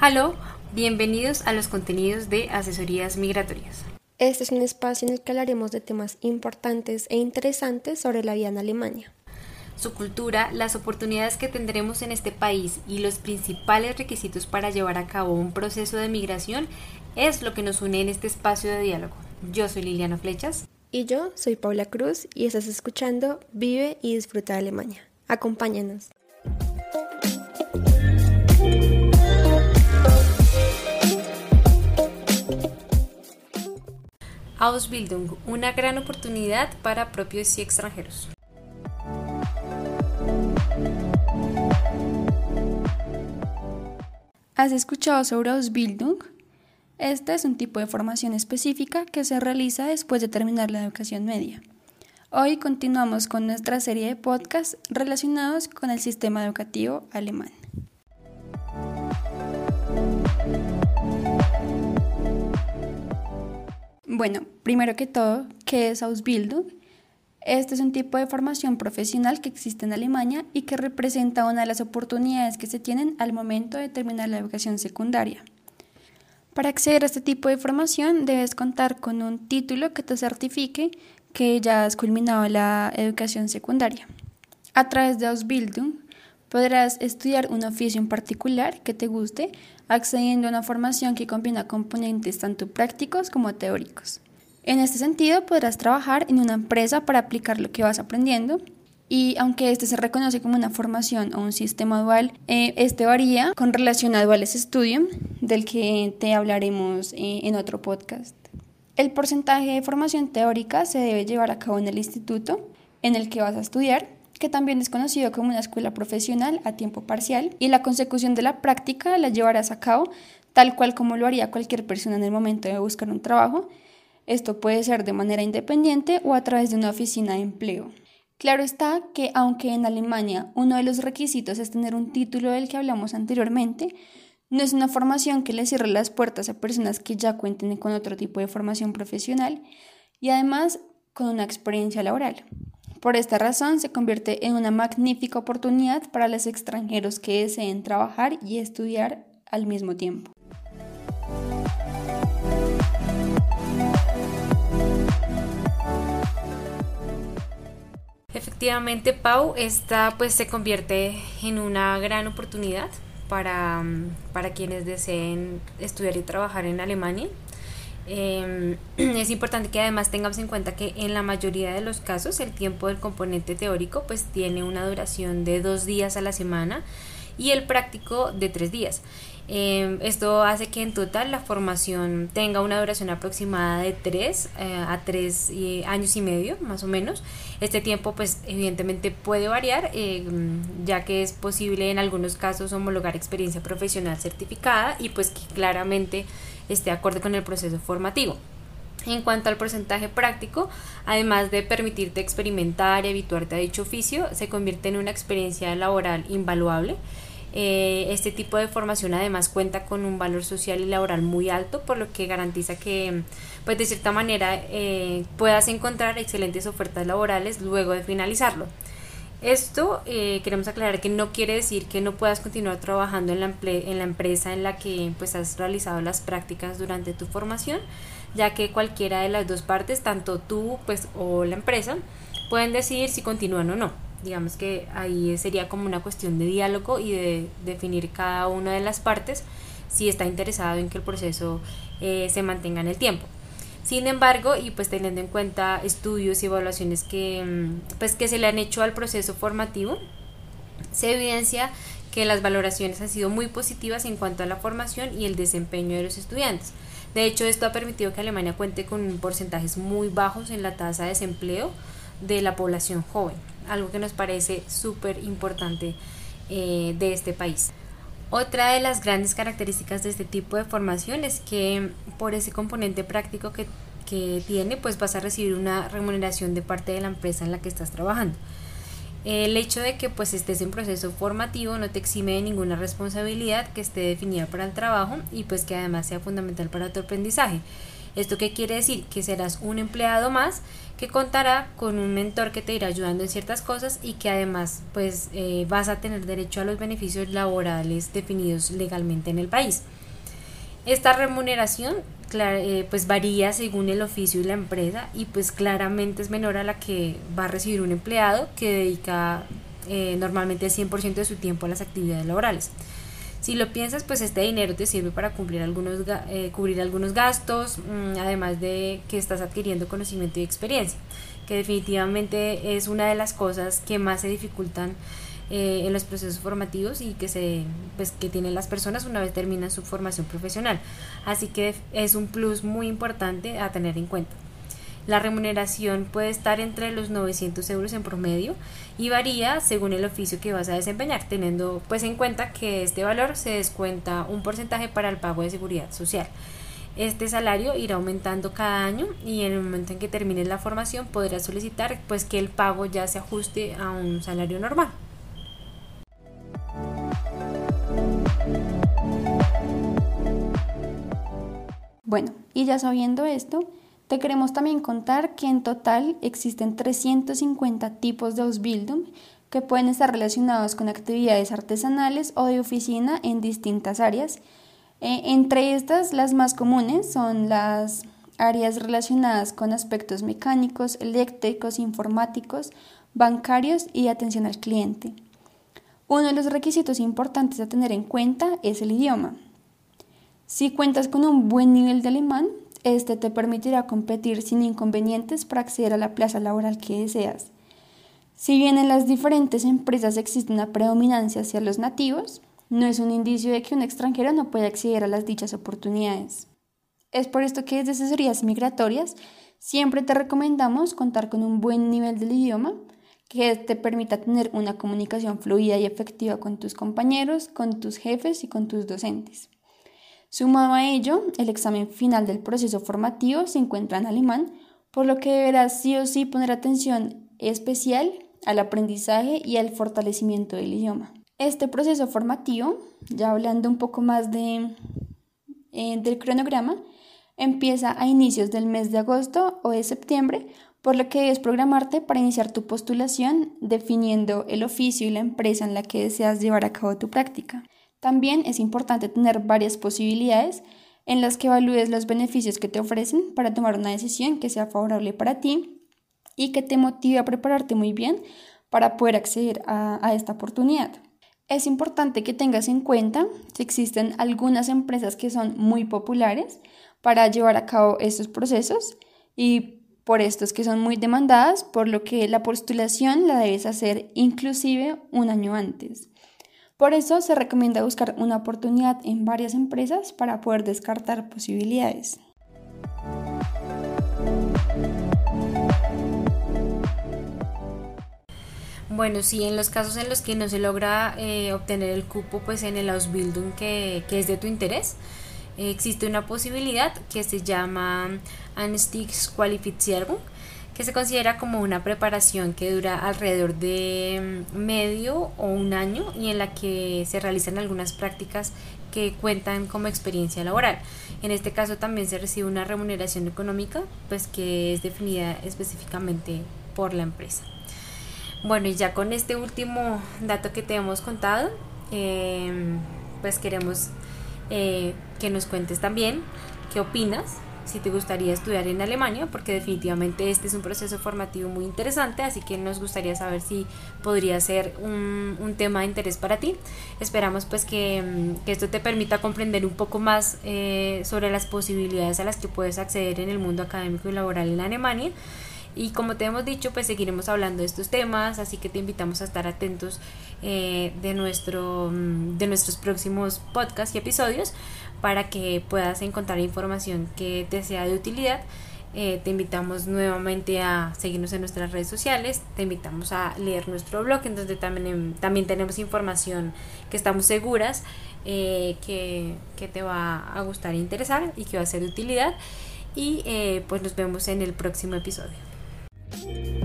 Hola, bienvenidos a los contenidos de asesorías migratorias. Este es un espacio en el que hablaremos de temas importantes e interesantes sobre la vida en Alemania. Su cultura, las oportunidades que tendremos en este país y los principales requisitos para llevar a cabo un proceso de migración es lo que nos une en este espacio de diálogo. Yo soy Liliana Flechas. Y yo soy Paula Cruz y estás escuchando Vive y Disfruta de Alemania. Acompáñanos. Ausbildung, una gran oportunidad para propios y extranjeros. ¿Has escuchado sobre Ausbildung? Este es un tipo de formación específica que se realiza después de terminar la educación media. Hoy continuamos con nuestra serie de podcasts relacionados con el sistema educativo alemán. Bueno, primero que todo, ¿qué es Ausbildung? Este es un tipo de formación profesional que existe en Alemania y que representa una de las oportunidades que se tienen al momento de terminar la educación secundaria. Para acceder a este tipo de formación debes contar con un título que te certifique que ya has culminado la educación secundaria. A través de Ausbildung podrás estudiar un oficio en particular que te guste accediendo a una formación que combina componentes tanto prácticos como teóricos. En este sentido, podrás trabajar en una empresa para aplicar lo que vas aprendiendo y aunque este se reconoce como una formación o un sistema dual, eh, este varía con relación a Duales Studium, del que te hablaremos eh, en otro podcast. El porcentaje de formación teórica se debe llevar a cabo en el instituto en el que vas a estudiar que también es conocido como una escuela profesional a tiempo parcial, y la consecución de la práctica la llevarás a cabo tal cual como lo haría cualquier persona en el momento de buscar un trabajo. Esto puede ser de manera independiente o a través de una oficina de empleo. Claro está que aunque en Alemania uno de los requisitos es tener un título del que hablamos anteriormente, no es una formación que le cierre las puertas a personas que ya cuenten con otro tipo de formación profesional y además con una experiencia laboral. Por esta razón se convierte en una magnífica oportunidad para los extranjeros que deseen trabajar y estudiar al mismo tiempo. Efectivamente, Pau, esta pues se convierte en una gran oportunidad para, para quienes deseen estudiar y trabajar en Alemania. Em, es importante que además tengamos en cuenta que en la mayoría de los casos el tiempo del componente teórico pues tiene una duración de dos días a la semana y el práctico de tres días. Em, esto hace que en total la formación tenga una duración aproximada de tres eh, a tres años y medio, más o menos. Este tiempo, pues, evidentemente puede variar, em, ya que es posible en algunos casos homologar experiencia profesional certificada y, pues, que claramente esté acorde con el proceso formativo. En cuanto al porcentaje práctico, además de permitirte experimentar y habituarte a dicho oficio, se convierte en una experiencia laboral invaluable. Eh, este tipo de formación además cuenta con un valor social y laboral muy alto, por lo que garantiza que, pues de cierta manera, eh, puedas encontrar excelentes ofertas laborales luego de finalizarlo. Esto eh, queremos aclarar que no quiere decir que no puedas continuar trabajando en la, en la empresa en la que pues, has realizado las prácticas durante tu formación, ya que cualquiera de las dos partes, tanto tú pues, o la empresa, pueden decidir si continúan o no. Digamos que ahí sería como una cuestión de diálogo y de definir cada una de las partes si está interesado en que el proceso eh, se mantenga en el tiempo. Sin embargo, y pues teniendo en cuenta estudios y evaluaciones que, mm, pues, que se le han hecho al proceso formativo, se evidencia que las valoraciones han sido muy positivas en cuanto a la formación y el desempeño de los estudiantes. De hecho, esto ha permitido que Alemania cuente con porcentajes muy bajos en la tasa de desempleo de la población joven, algo que nos parece súper importante eh, de este país. Otra de las grandes características de este tipo de formación es que por ese componente práctico que, tiene, pues vas a recibir una remuneración de parte de la empresa en la que estás trabajando. El hecho de que pues estés en proceso formativo no te exime de ninguna responsabilidad que esté definida para el trabajo y pues que además sea fundamental para tu aprendizaje. ¿Esto qué quiere decir? Que serás un empleado más que contará con un mentor que te irá ayudando en ciertas cosas y que además pues eh, vas a tener derecho a los beneficios laborales definidos legalmente en el país. Esta remuneración eh, pues varía según el oficio y la empresa y pues claramente es menor a la que va a recibir un empleado que dedica eh, normalmente el 100% de su tiempo a las actividades laborales. Si lo piensas, pues este dinero te sirve para cumplir algunos, eh, cubrir algunos gastos, mm, además de que estás adquiriendo conocimiento y experiencia, que definitivamente es una de las cosas que más se dificultan eh, en los procesos formativos y que se pues que tienen las personas una vez terminan su formación profesional. Así que es un plus muy importante a tener en cuenta la remuneración puede estar entre los 900 euros en promedio y varía según el oficio que vas a desempeñar, teniendo pues en cuenta que este valor se descuenta un porcentaje para el pago de seguridad social. Este salario irá aumentando cada año y en el momento en que termines la formación podrás solicitar pues que el pago ya se ajuste a un salario normal. Bueno, y ya sabiendo esto, te queremos también contar que en total existen 350 tipos de Ausbildung que pueden estar relacionados con actividades artesanales o de oficina en distintas áreas. Eh, entre estas, las más comunes son las áreas relacionadas con aspectos mecánicos, eléctricos, informáticos, bancarios y atención al cliente. Uno de los requisitos importantes a tener en cuenta es el idioma. Si cuentas con un buen nivel de alemán, este te permitirá competir sin inconvenientes para acceder a la plaza laboral que deseas. Si bien en las diferentes empresas existe una predominancia hacia los nativos, no es un indicio de que un extranjero no pueda acceder a las dichas oportunidades. Es por esto que desde asesorías migratorias siempre te recomendamos contar con un buen nivel del idioma que te permita tener una comunicación fluida y efectiva con tus compañeros, con tus jefes y con tus docentes. Sumado a ello, el examen final del proceso formativo se encuentra en alemán, por lo que deberás sí o sí poner atención especial al aprendizaje y al fortalecimiento del idioma. Este proceso formativo, ya hablando un poco más de, eh, del cronograma, empieza a inicios del mes de agosto o de septiembre, por lo que debes programarte para iniciar tu postulación definiendo el oficio y la empresa en la que deseas llevar a cabo tu práctica. También es importante tener varias posibilidades en las que evalúes los beneficios que te ofrecen para tomar una decisión que sea favorable para ti y que te motive a prepararte muy bien para poder acceder a, esta oportunidad. Es importante que tengas en cuenta si existen algunas empresas que son muy populares para llevar a cabo estos procesos y por estos que son muy demandadas, por lo que la postulación la debes hacer inclusive un año antes. Por eso se recomienda buscar una oportunidad en varias empresas para poder descartar posibilidades. Bueno, sí, en los casos en los que no se logra eh, obtener el cupo pues en el Ausbildung que, que es de tu interés, existe una posibilidad que se llama Anstiegsqualifizierung, que se considera como una preparación que dura alrededor de mm, medio o un año y en la que se realizan algunas prácticas que cuentan como experiencia laboral. En este caso también se recibe una remuneración económica, pues que es definida específicamente por la empresa. Bueno, y ya con este último dato que te hemos contado, em, pues queremos eh, que nos cuentes también qué opinas si te gustaría estudiar en Alemania, porque definitivamente este es un proceso formativo muy interesante, así que nos gustaría saber si podría ser un, un tema de interés para ti. Esperamos pues que, mm, que, esto te permita comprender un poco más eh, sobre las posibilidades a las que puedes acceder en el mundo académico y laboral en Alemania. Y como te hemos dicho, pues seguiremos hablando de estos temas, así que te invitamos a estar atentos eh, de, nuestro, mm, de nuestros próximos podcasts y episodios para que puedas encontrar información que te sea de utilidad. Eh, te invitamos nuevamente a seguirnos en nuestras redes sociales, te invitamos a leer nuestro blog, en donde también, em, también tenemos información que estamos seguras eh, que, que, te va a gustar e interesar y que va a ser de utilidad. Y pues nos vemos en el próximo episodio. Bye.